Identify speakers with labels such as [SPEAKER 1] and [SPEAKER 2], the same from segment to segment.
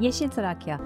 [SPEAKER 1] Yeşil Trakya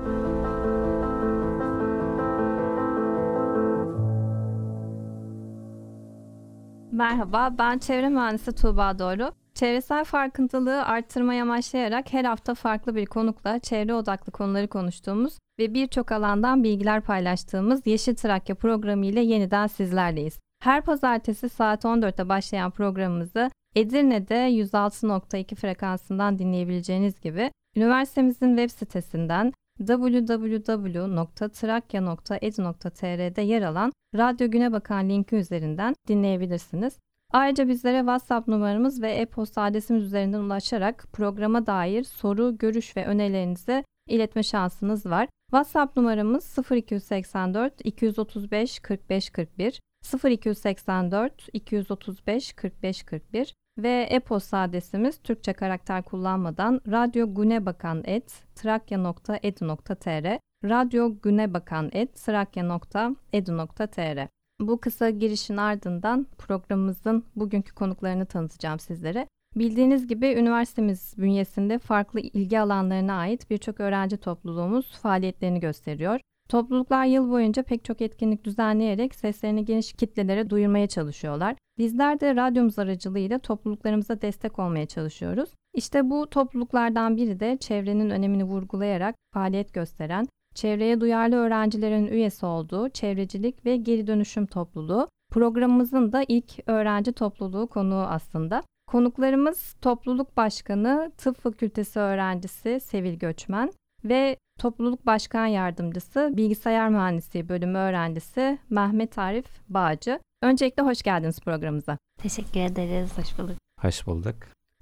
[SPEAKER 1] Merhaba, ben çevre mühendisi Tuğba Doğru. Çevresel farkındalığı arttırmaya amaçlayarak her hafta farklı bir konukla çevre odaklı konuları konuştuğumuz ve birçok alandan bilgiler paylaştığımız Yeşil Trakya programı ile yeniden sizlerleyiz. Her pazartesi saat 14'te başlayan programımızı Edirne'de 106.2 frekansından dinleyebileceğiniz gibi üniversitemizin web sitesinden www.trakya.edu.tr'de yer alan Radyo Güne Bakan linki üzerinden dinleyebilirsiniz. Ayrıca bizlere WhatsApp numaramız ve e-posta adresimiz üzerinden ulaşarak programa dair soru, görüş ve önerilerinizi iletme şansınız var. WhatsApp numaramız 0284 235 45 41 0284 235 45 41 ve e-posta adresimiz Türkçe karakter kullanmadan radyogunebakan.trakya.edu.tr radyogunebakan.trakya.edu.tr Bu kısa girişin ardından programımızın bugünkü konuklarını tanıtacağım sizlere. Bildiğiniz gibi üniversitemiz bünyesinde farklı ilgi alanlarına ait birçok öğrenci topluluğumuz faaliyetlerini gösteriyor. Topluluklar yıl boyunca pek çok etkinlik düzenleyerek seslerini geniş kitlelere duyurmaya çalışıyorlar. Bizler de radyomuz aracılığıyla topluluklarımıza destek olmaya çalışıyoruz. İşte bu topluluklardan biri de çevrenin önemini vurgulayarak faaliyet gösteren, çevreye duyarlı öğrencilerin üyesi olduğu Çevrecilik ve Geri Dönüşüm Topluluğu. Programımızın da ilk öğrenci topluluğu konuğu aslında. Konuklarımız Topluluk Başkanı, Tıp Fakültesi öğrencisi Sevil Göçmen ve Topluluk Başkan Yardımcısı, Bilgisayar Mühendisliği bölümü öğrencisi Mehmet Arif Bağcı. Öncelikle hoş geldiniz programımıza.
[SPEAKER 2] Teşekkür ederiz, hoş bulduk.
[SPEAKER 3] Hoş bulduk.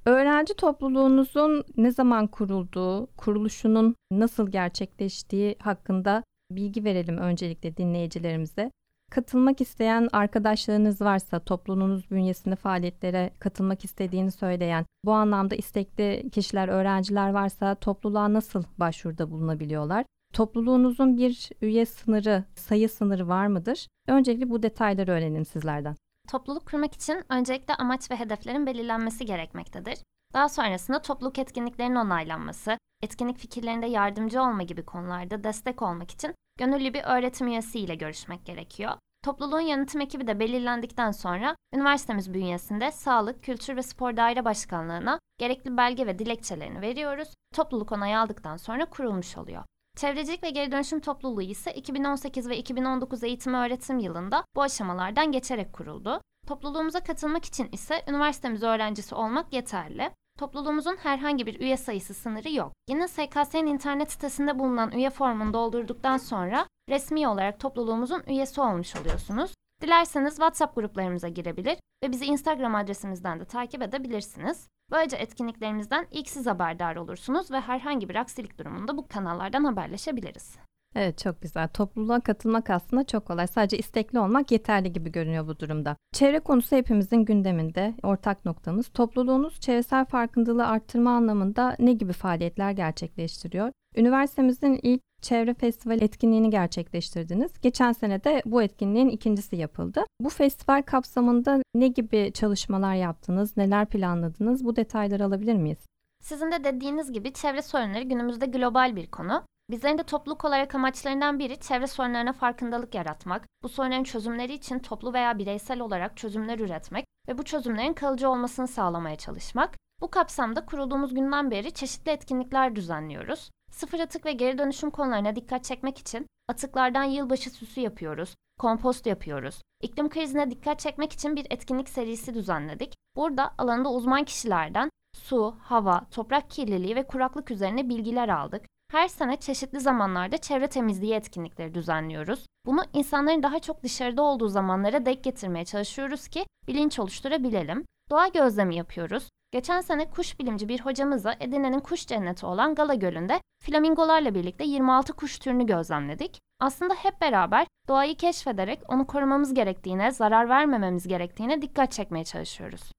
[SPEAKER 1] Öğrenci topluluğunuzun ne zaman kurulduğu, kuruluşunun nasıl gerçekleştiği hakkında bilgi verelim öncelikle dinleyicilerimize. Katılmak isteyen arkadaşlarınız varsa, topluluğunuz bünyesinde faaliyetlere katılmak istediğini söyleyen, bu anlamda istekli kişiler, öğrenciler varsa topluluğa nasıl başvuruda bulunabiliyorlar? Topluluğunuzun bir üye sınırı, sayı sınırı var mıdır? Öncelikle bu detayları öğrenelim sizlerden.
[SPEAKER 2] Topluluk kurmak için öncelikle amaç ve hedeflerin belirlenmesi gerekmektedir. Daha sonrasında topluluk etkinliklerinin onaylanması, etkinlik fikirlerinde yardımcı olma gibi konularda destek olmak için gönüllü bir öğretim üyesiyle görüşmek gerekiyor. Topluluğun yönetim ekibi de belirlendikten sonra üniversitemiz bünyesinde Sağlık, Kültür ve Spor Daire Başkanlığı'na gerekli belge ve dilekçelerini veriyoruz. Topluluk onayı aldıktan sonra kurulmuş oluyor. Çevrecilik ve Geri Dönüşüm Topluluğu ise 2018 ve 2019 eğitim öğretim yılında bu aşamalardan geçerek kuruldu. Topluluğumuza katılmak için ise üniversitemiz öğrencisi olmak yeterli. Topluluğumuzun herhangi bir üye sayısı sınırı yok. Yine SKS'nin internet sitesinde bulunan üye formunu doldurduktan sonra resmi olarak topluluğumuzun üyesi olmuş oluyorsunuz. Dilerseniz WhatsApp gruplarımıza girebilir ve bizi Instagram adresimizden de takip edebilirsiniz. Böylece etkinliklerimizden ilk siz haberdar olursunuz ve herhangi bir aksilik durumunda bu kanallardan haberleşebiliriz.
[SPEAKER 1] Evet çok güzel. Topluluğa katılmak aslında çok kolay. Sadece istekli olmak yeterli gibi görünüyor bu durumda. Çevre konusu hepimizin gündeminde. Ortak noktamız. Topluluğunuz çevresel farkındalığı arttırma anlamında ne gibi faaliyetler gerçekleştiriyor? Üniversitemizin ilk Çevre Festival etkinliğini gerçekleştirdiniz. Geçen sene de bu etkinliğin ikincisi yapıldı. Bu festival kapsamında ne gibi çalışmalar yaptınız, neler planladınız? Bu detayları alabilir miyiz?
[SPEAKER 2] Sizin de dediğiniz gibi çevre sorunları günümüzde global bir konu. Bizlerin de topluluk olarak amaçlarından biri çevre sorunlarına farkındalık yaratmak, bu sorunların çözümleri için toplu veya bireysel olarak çözümler üretmek ve bu çözümlerin kalıcı olmasını sağlamaya çalışmak. Bu kapsamda kurulduğumuz günden beri çeşitli etkinlikler düzenliyoruz. Sıfır atık ve geri dönüşüm konularına dikkat çekmek için atıklardan yılbaşı süsü yapıyoruz, kompost yapıyoruz. İklim krizine dikkat çekmek için bir etkinlik serisi düzenledik. Burada alanında uzman kişilerden su, hava, toprak kirliliği ve kuraklık üzerine bilgiler aldık. Her sene çeşitli zamanlarda çevre temizliği etkinlikleri düzenliyoruz. Bunu insanların daha çok dışarıda olduğu zamanlara denk getirmeye çalışıyoruz ki bilinç oluşturabilelim. Doğa gözlemi yapıyoruz. Geçen sene kuş bilimci bir hocamızla Edirne'nin kuş cenneti olan Gala Gölü'nde flamingolarla birlikte 26 kuş türünü gözlemledik. Aslında hep beraber doğayı keşfederek onu korumamız gerektiğine, zarar vermememiz gerektiğine dikkat çekmeye çalışıyoruz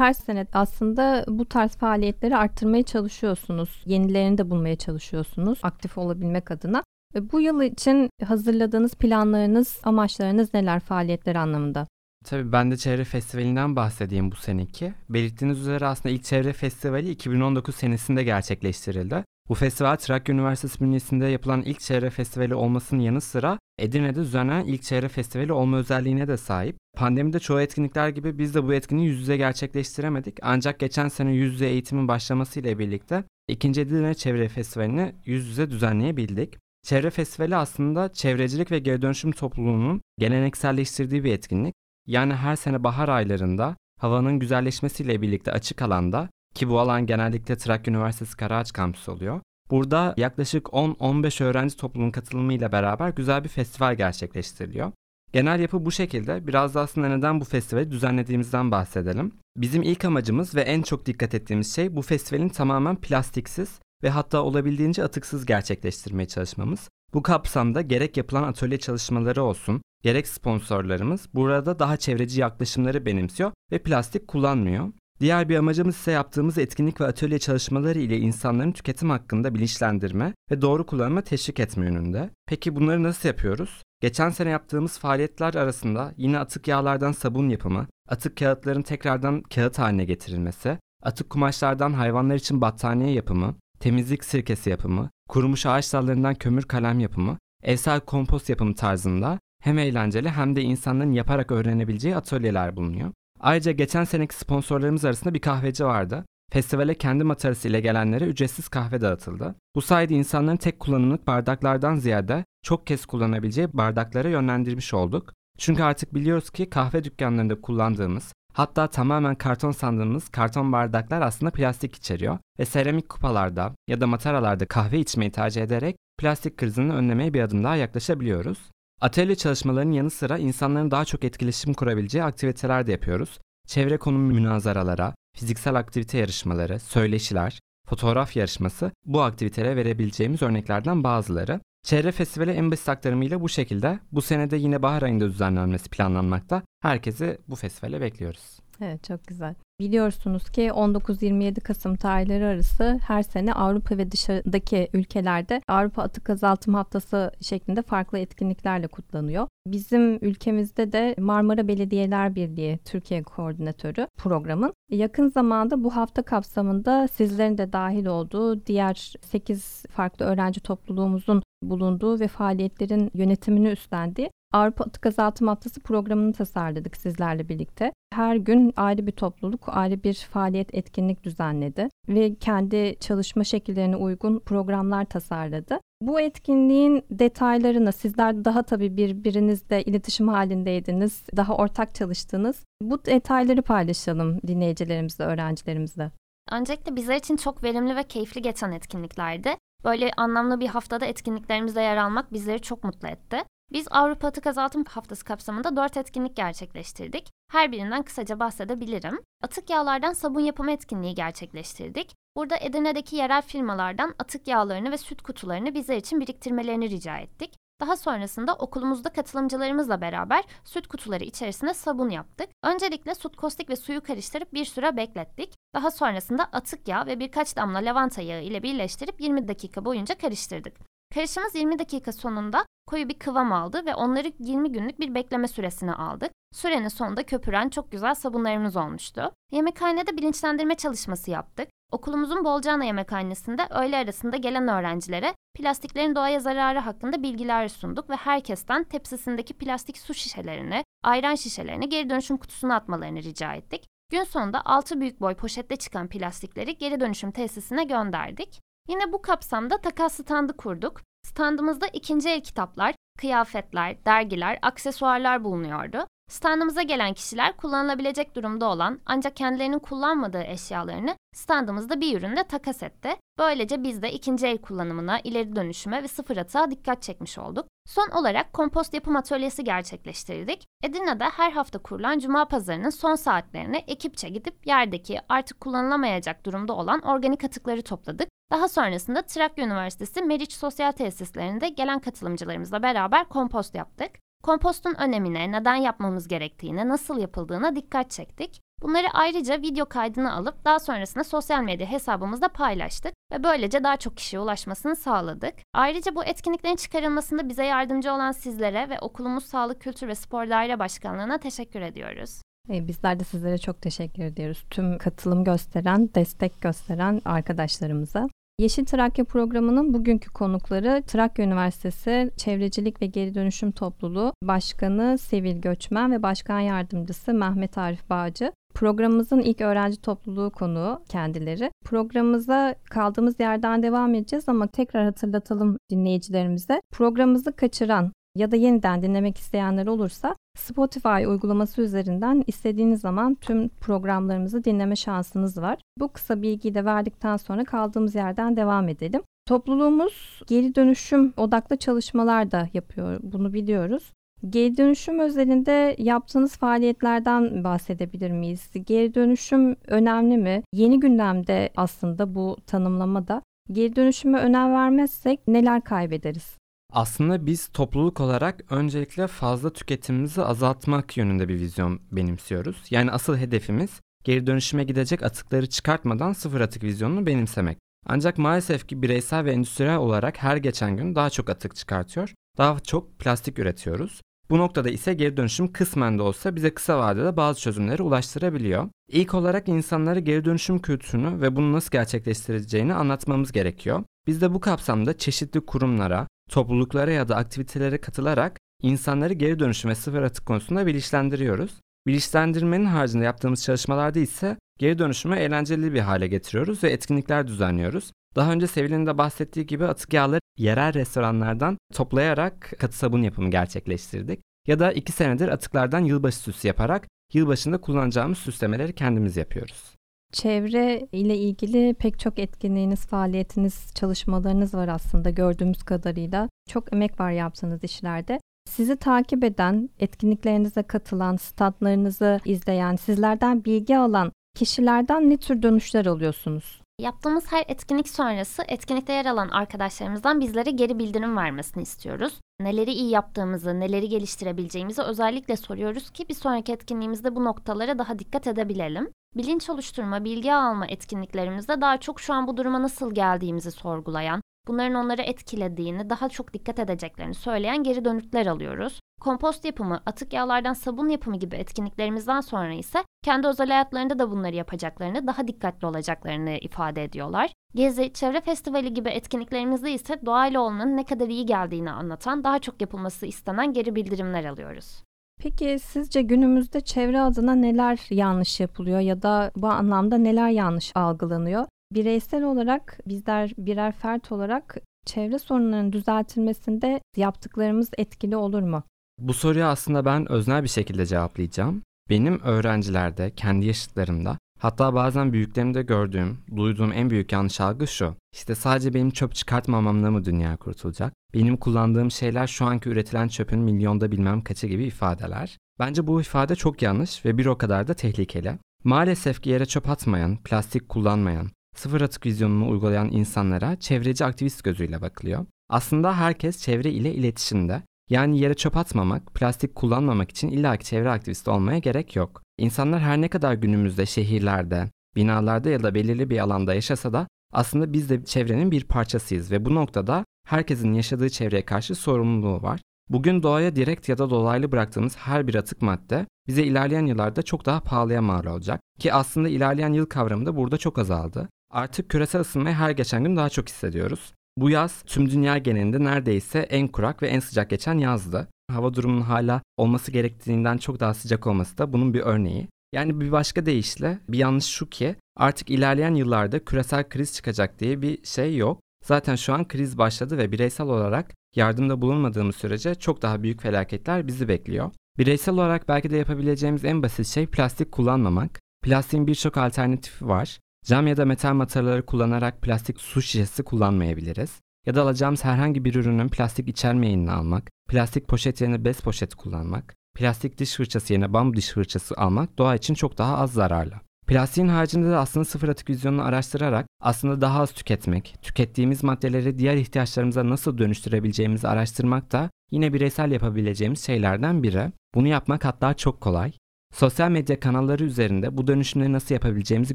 [SPEAKER 1] her sene aslında bu tarz faaliyetleri arttırmaya çalışıyorsunuz. Yenilerini de bulmaya çalışıyorsunuz aktif olabilmek adına. E, bu yıl için hazırladığınız planlarınız, amaçlarınız neler faaliyetler anlamında?
[SPEAKER 3] Tabii ben de Çevre Festivali'nden bahsedeyim bu seneki. Belirttiğiniz üzere aslında ilk Çevre Festivali 2019 senesinde gerçekleştirildi. Bu festival Trakya Üniversitesi bünyesinde yapılan ilk çevre festivali olmasının yanı sıra Edirne'de düzenlenen ilk çevre festivali olma özelliğine de sahip. Pandemide çoğu etkinlikler gibi biz de bu etkinliği yüz yüze gerçekleştiremedik. Ancak geçen sene yüz yüze eğitimin başlamasıyla birlikte ikinci Edirne Çevre Festivali'ni yüz yüze düzenleyebildik. Çevre Festivali aslında çevrecilik ve geri dönüşüm topluluğunun gelenekselleştirdiği bir etkinlik. Yani her sene bahar aylarında havanın güzelleşmesiyle birlikte açık alanda ki bu alan genellikle Trakya Üniversitesi Karaağaç Kampüsü oluyor. Burada yaklaşık 10-15 öğrenci toplumunun katılımıyla beraber güzel bir festival gerçekleştiriliyor. Genel yapı bu şekilde. Biraz da aslında neden bu festivali düzenlediğimizden bahsedelim. Bizim ilk amacımız ve en çok dikkat ettiğimiz şey bu festivalin tamamen plastiksiz ve hatta olabildiğince atıksız gerçekleştirmeye çalışmamız. Bu kapsamda gerek yapılan atölye çalışmaları olsun, gerek sponsorlarımız burada daha çevreci yaklaşımları benimsiyor ve plastik kullanmıyor. Diğer bir amacımız ise yaptığımız etkinlik ve atölye çalışmaları ile insanların tüketim hakkında bilinçlendirme ve doğru kullanıma teşvik etme yönünde. Peki bunları nasıl yapıyoruz? Geçen sene yaptığımız faaliyetler arasında yine atık yağlardan sabun yapımı, atık kağıtların tekrardan kağıt haline getirilmesi, atık kumaşlardan hayvanlar için battaniye yapımı, temizlik sirkesi yapımı, kurumuş ağaç dallarından kömür kalem yapımı, evsel kompost yapımı tarzında hem eğlenceli hem de insanların yaparak öğrenebileceği atölyeler bulunuyor. Ayrıca geçen seneki sponsorlarımız arasında bir kahveci vardı. Festivale kendi matarası ile gelenlere ücretsiz kahve dağıtıldı. Bu sayede insanların tek kullanımlık bardaklardan ziyade çok kez kullanabileceği bardaklara yönlendirmiş olduk. Çünkü artık biliyoruz ki kahve dükkanlarında kullandığımız hatta tamamen karton sandığımız karton bardaklar aslında plastik içeriyor ve seramik kupalarda ya da mataralarda kahve içmeyi tercih ederek plastik krizini önlemeye bir adım daha yaklaşabiliyoruz. Atölye çalışmalarının yanı sıra insanların daha çok etkileşim kurabileceği aktiviteler de yapıyoruz. Çevre konumu münazaralara, fiziksel aktivite yarışmaları, söyleşiler, fotoğraf yarışması bu aktivitelere verebileceğimiz örneklerden bazıları. Çevre Festivali en basit aktarımıyla bu şekilde. Bu senede yine bahar ayında düzenlenmesi planlanmakta. Herkesi bu festivale bekliyoruz.
[SPEAKER 1] Evet çok güzel. Biliyorsunuz ki 19-27 Kasım tarihleri arası her sene Avrupa ve dışarıdaki ülkelerde Avrupa Atık Azaltım Haftası şeklinde farklı etkinliklerle kutlanıyor. Bizim ülkemizde de Marmara Belediyeler Birliği Türkiye Koordinatörü programın yakın zamanda bu hafta kapsamında sizlerin de dahil olduğu diğer 8 farklı öğrenci topluluğumuzun bulunduğu ve faaliyetlerin yönetimini üstlendiği Avrupa Atık Azaltım Haftası programını tasarladık sizlerle birlikte. Her gün ayrı bir topluluk, ayrı bir faaliyet etkinlik düzenledi ve kendi çalışma şekillerine uygun programlar tasarladı. Bu etkinliğin detaylarını sizler daha tabii birbirinizle iletişim halindeydiniz, daha ortak çalıştınız. Bu detayları paylaşalım dinleyicilerimizle, öğrencilerimizle.
[SPEAKER 2] Öncelikle bizler için çok verimli ve keyifli geçen etkinliklerdi. Böyle anlamlı bir haftada etkinliklerimizde yer almak bizleri çok mutlu etti. Biz Avrupa Atık Azaltım Haftası kapsamında 4 etkinlik gerçekleştirdik. Her birinden kısaca bahsedebilirim. Atık yağlardan sabun yapımı etkinliği gerçekleştirdik. Burada Edirne'deki yerel firmalardan atık yağlarını ve süt kutularını bizler için biriktirmelerini rica ettik. Daha sonrasında okulumuzda katılımcılarımızla beraber süt kutuları içerisinde sabun yaptık. Öncelikle süt kostik ve suyu karıştırıp bir süre beklettik. Daha sonrasında atık yağ ve birkaç damla lavanta yağı ile birleştirip 20 dakika boyunca karıştırdık. Karışımız 20 dakika sonunda koyu bir kıvam aldı ve onları 20 günlük bir bekleme süresine aldık. Sürenin sonunda köpüren çok güzel sabunlarımız olmuştu. Yemekhanede bilinçlendirme çalışması yaptık. Okulumuzun Bolcana Yemekhanesi'nde öğle arasında gelen öğrencilere plastiklerin doğaya zararı hakkında bilgiler sunduk ve herkesten tepsisindeki plastik su şişelerini, ayran şişelerini geri dönüşüm kutusuna atmalarını rica ettik. Gün sonunda 6 büyük boy poşette çıkan plastikleri geri dönüşüm tesisine gönderdik. Yine bu kapsamda takas standı kurduk. Standımızda ikinci el kitaplar, kıyafetler, dergiler, aksesuarlar bulunuyordu. Standımıza gelen kişiler kullanılabilecek durumda olan ancak kendilerinin kullanmadığı eşyalarını standımızda bir ürünle takas etti. Böylece biz de ikinci el kullanımına, ileri dönüşüme ve sıfır atığa dikkat çekmiş olduk. Son olarak kompost yapım atölyesi gerçekleştirdik. Edirne'de her hafta kurulan cuma pazarının son saatlerine ekipçe gidip yerdeki artık kullanılamayacak durumda olan organik atıkları topladık. Daha sonrasında Trakya Üniversitesi Meriç Sosyal Tesislerinde gelen katılımcılarımızla beraber kompost yaptık. Kompostun önemine, neden yapmamız gerektiğine, nasıl yapıldığına dikkat çektik. Bunları ayrıca video kaydını alıp daha sonrasında sosyal medya hesabımızda paylaştık ve böylece daha çok kişiye ulaşmasını sağladık. Ayrıca bu etkinliklerin çıkarılmasında bize yardımcı olan sizlere ve okulumuz Sağlık Kültür ve Spor Daire Başkanlığı'na teşekkür ediyoruz.
[SPEAKER 1] E, bizler de sizlere çok teşekkür ediyoruz. Tüm katılım gösteren, destek gösteren arkadaşlarımıza. Yeşil Trakya programının bugünkü konukları Trakya Üniversitesi Çevrecilik ve Geri Dönüşüm Topluluğu Başkanı Sevil Göçmen ve Başkan Yardımcısı Mehmet Arif Bağcı. Programımızın ilk öğrenci topluluğu konuğu kendileri. Programımıza kaldığımız yerden devam edeceğiz ama tekrar hatırlatalım dinleyicilerimize. Programımızı kaçıran ya da yeniden dinlemek isteyenler olursa Spotify uygulaması üzerinden istediğiniz zaman tüm programlarımızı dinleme şansınız var. Bu kısa bilgiyi de verdikten sonra kaldığımız yerden devam edelim. Topluluğumuz geri dönüşüm odaklı çalışmalar da yapıyor. Bunu biliyoruz. Geri dönüşüm özelinde yaptığınız faaliyetlerden bahsedebilir miyiz? Geri dönüşüm önemli mi? Yeni gündemde aslında bu tanımlamada. Geri dönüşüme önem vermezsek neler kaybederiz?
[SPEAKER 3] Aslında biz topluluk olarak öncelikle fazla tüketimimizi azaltmak yönünde bir vizyon benimsiyoruz. Yani asıl hedefimiz geri dönüşüme gidecek atıkları çıkartmadan sıfır atık vizyonunu benimsemek. Ancak maalesef ki bireysel ve endüstriyel olarak her geçen gün daha çok atık çıkartıyor. Daha çok plastik üretiyoruz. Bu noktada ise geri dönüşüm kısmen de olsa bize kısa vadede bazı çözümleri ulaştırabiliyor. İlk olarak insanlara geri dönüşüm kültürünü ve bunu nasıl gerçekleştireceğini anlatmamız gerekiyor. Biz de bu kapsamda çeşitli kurumlara, topluluklara ya da aktivitelere katılarak insanları geri dönüşüm ve sıfır atık konusunda bilinçlendiriyoruz. Bilinçlendirmenin haricinde yaptığımız çalışmalarda ise geri dönüşümü eğlenceli bir hale getiriyoruz ve etkinlikler düzenliyoruz. Daha önce Sevil'in de bahsettiği gibi atık yağları yerel restoranlardan toplayarak katı sabun yapımı gerçekleştirdik. Ya da iki senedir atıklardan yılbaşı süsü yaparak yılbaşında kullanacağımız süslemeleri kendimiz yapıyoruz.
[SPEAKER 1] Çevre ile ilgili pek çok etkinliğiniz, faaliyetiniz, çalışmalarınız var aslında gördüğümüz kadarıyla. Çok emek var yaptığınız işlerde. Sizi takip eden, etkinliklerinize katılan, statlarınızı izleyen, sizlerden bilgi alan kişilerden ne tür dönüşler alıyorsunuz?
[SPEAKER 2] Yaptığımız her etkinlik sonrası etkinlikte yer alan arkadaşlarımızdan bizlere geri bildirim vermesini istiyoruz. Neleri iyi yaptığımızı, neleri geliştirebileceğimizi özellikle soruyoruz ki bir sonraki etkinliğimizde bu noktalara daha dikkat edebilelim. Bilinç oluşturma, bilgi alma etkinliklerimizde daha çok şu an bu duruma nasıl geldiğimizi sorgulayan, bunların onları etkilediğini, daha çok dikkat edeceklerini söyleyen geri dönütler alıyoruz. Kompost yapımı, atık yağlardan sabun yapımı gibi etkinliklerimizden sonra ise kendi özel hayatlarında da bunları yapacaklarını, daha dikkatli olacaklarını ifade ediyorlar. Gezi, çevre festivali gibi etkinliklerimizde ise doğayla olmanın ne kadar iyi geldiğini anlatan, daha çok yapılması istenen geri bildirimler alıyoruz.
[SPEAKER 1] Peki sizce günümüzde çevre adına neler yanlış yapılıyor ya da bu anlamda neler yanlış algılanıyor? Bireysel olarak bizler birer fert olarak çevre sorunlarının düzeltilmesinde yaptıklarımız etkili olur mu?
[SPEAKER 3] Bu soruyu aslında ben öznel bir şekilde cevaplayacağım. Benim öğrencilerde, kendi yaşıtlarımda hatta bazen büyüklerimde gördüğüm, duyduğum en büyük yanlış algı şu. İşte sadece benim çöp çıkartmamamla mı dünya kurtulacak? Benim kullandığım şeyler şu anki üretilen çöpün milyonda bilmem kaçı gibi ifadeler. Bence bu ifade çok yanlış ve bir o kadar da tehlikeli. Maalesef ki yere çöp atmayan, plastik kullanmayan, sıfır atık vizyonunu uygulayan insanlara çevreci aktivist gözüyle bakılıyor. Aslında herkes çevre ile iletişimde. Yani yere çöp atmamak, plastik kullanmamak için illaki çevre aktivisti olmaya gerek yok. İnsanlar her ne kadar günümüzde şehirlerde, binalarda ya da belirli bir alanda yaşasa da aslında biz de çevrenin bir parçasıyız ve bu noktada herkesin yaşadığı çevreye karşı sorumluluğu var. Bugün doğaya direkt ya da dolaylı bıraktığımız her bir atık madde bize ilerleyen yıllarda çok daha pahalıya mal olacak. Ki aslında ilerleyen yıl kavramı da burada çok azaldı. Artık küresel ısınmayı her geçen gün daha çok hissediyoruz. Bu yaz tüm dünya genelinde neredeyse en kurak ve en sıcak geçen yazdı. Hava durumunun hala olması gerektiğinden çok daha sıcak olması da bunun bir örneği. Yani bir başka deyişle bir yanlış şu ki artık ilerleyen yıllarda küresel kriz çıkacak diye bir şey yok. Zaten şu an kriz başladı ve bireysel olarak yardımda bulunmadığımız sürece çok daha büyük felaketler bizi bekliyor. Bireysel olarak belki de yapabileceğimiz en basit şey plastik kullanmamak. Plastiğin birçok alternatifi var. Cam ya da metal mataryaları kullanarak plastik su şişesi kullanmayabiliriz. Ya da alacağımız herhangi bir ürünün plastik içermeyeni almak, plastik poşet yerine bez poşeti kullanmak, plastik diş fırçası yerine bambu diş fırçası almak doğa için çok daha az zararlı. Plastiğin haricinde de aslında sıfır atık vizyonunu araştırarak aslında daha az tüketmek, tükettiğimiz maddeleri diğer ihtiyaçlarımıza nasıl dönüştürebileceğimizi araştırmak da yine bireysel yapabileceğimiz şeylerden biri. Bunu yapmak hatta çok kolay. Sosyal medya kanalları üzerinde bu dönüşümleri nasıl yapabileceğimizi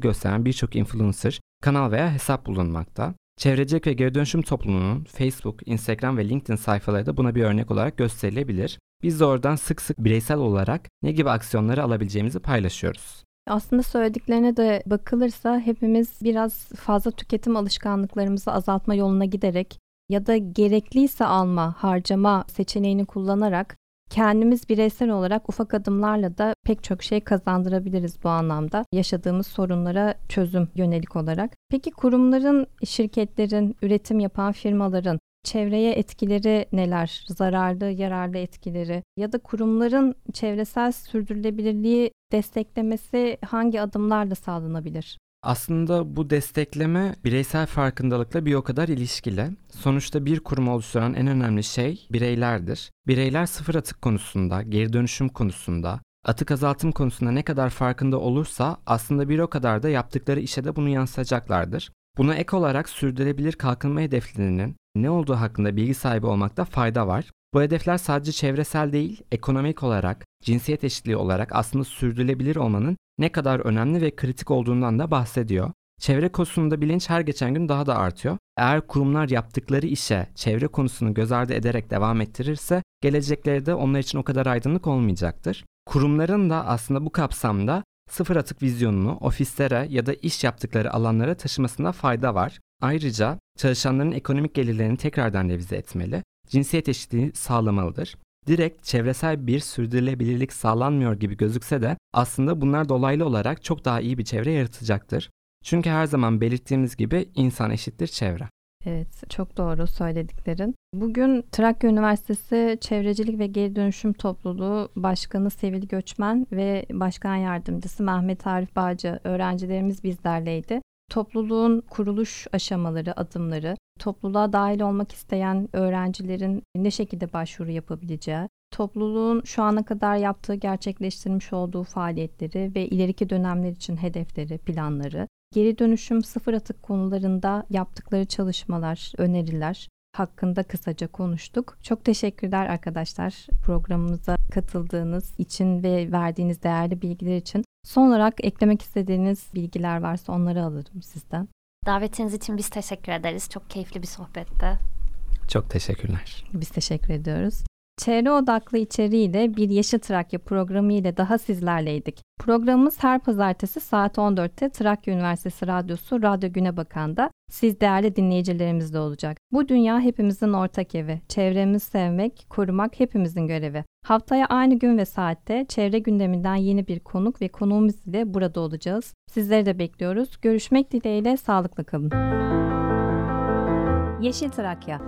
[SPEAKER 3] gösteren birçok influencer, kanal veya hesap bulunmakta. Çevrecilik ve geri dönüşüm toplumunun Facebook, Instagram ve LinkedIn sayfaları da buna bir örnek olarak gösterilebilir. Biz de oradan sık sık bireysel olarak ne gibi aksiyonları alabileceğimizi paylaşıyoruz.
[SPEAKER 1] Aslında söylediklerine de bakılırsa hepimiz biraz fazla tüketim alışkanlıklarımızı azaltma yoluna giderek ya da gerekliyse alma, harcama seçeneğini kullanarak kendimiz bireysel olarak ufak adımlarla da pek çok şey kazandırabiliriz bu anlamda. Yaşadığımız sorunlara çözüm yönelik olarak. Peki kurumların, şirketlerin, üretim yapan firmaların çevreye etkileri neler? Zararlı, yararlı etkileri ya da kurumların çevresel sürdürülebilirliği desteklemesi hangi adımlarla sağlanabilir?
[SPEAKER 3] Aslında bu destekleme bireysel farkındalıkla bir o kadar ilişkili. Sonuçta bir kurum oluşturan en önemli şey bireylerdir. Bireyler sıfır atık konusunda, geri dönüşüm konusunda, atık azaltım konusunda ne kadar farkında olursa aslında bir o kadar da yaptıkları işe de bunu yansıtacaklardır. Buna ek olarak sürdürülebilir kalkınma hedeflerinin ne olduğu hakkında bilgi sahibi olmakta fayda var. Bu hedefler sadece çevresel değil, ekonomik olarak, cinsiyet eşitliği olarak aslında sürdürülebilir olmanın ne kadar önemli ve kritik olduğundan da bahsediyor. Çevre konusunda bilinç her geçen gün daha da artıyor. Eğer kurumlar yaptıkları işe çevre konusunu göz ardı ederek devam ettirirse gelecekleri de onlar için o kadar aydınlık olmayacaktır. Kurumların da aslında bu kapsamda sıfır atık vizyonunu ofislere ya da iş yaptıkları alanlara taşımasında fayda var. Ayrıca çalışanların ekonomik gelirlerini tekrardan revize etmeli, cinsiyet eşitliği sağlamalıdır. Direkt çevresel bir sürdürülebilirlik sağlanmıyor gibi gözükse de aslında bunlar dolaylı olarak çok daha iyi bir çevre yaratacaktır. Çünkü her zaman belirttiğimiz gibi insan eşittir çevre.
[SPEAKER 1] Evet, çok doğru söylediklerin. Bugün Trakya Üniversitesi Çevrecilik ve Geri Dönüşüm Topluluğu Başkanı Sevil Göçmen ve Başkan Yardımcısı Mehmet Arif Bağcı öğrencilerimiz bizlerleydi. Topluluğun kuruluş aşamaları, adımları, topluluğa dahil olmak isteyen öğrencilerin ne şekilde başvuru yapabileceği, topluluğun şu ana kadar yaptığı, gerçekleştirmiş olduğu faaliyetleri ve ileriki dönemler için hedefleri, planları, geri dönüşüm sıfır atık konularında yaptıkları çalışmalar, öneriler hakkında kısaca konuştuk. Çok teşekkürler arkadaşlar programımıza katıldığınız için ve verdiğiniz değerli bilgiler için. Son olarak eklemek istediğiniz bilgiler varsa onları alırım sizden.
[SPEAKER 2] Davetiniz için biz teşekkür ederiz. Çok keyifli bir sohbetti.
[SPEAKER 3] Çok teşekkürler.
[SPEAKER 1] Biz teşekkür ediyoruz. Çevre odaklı içeriğiyle bir Yeşil Trakya programı ile daha sizlerleydik. Programımız her pazartesi saat 14'te Trakya Üniversitesi Radyosu Radyo Güne Bakan'da siz değerli dinleyicilerimizle olacak. Bu dünya hepimizin ortak evi. Çevremizi sevmek, korumak hepimizin görevi. Haftaya aynı gün ve saatte çevre gündeminden yeni bir konuk ve konuğumuz ile burada olacağız. Sizleri de bekliyoruz. Görüşmek dileğiyle sağlıklı kalın. Yeşil Trakya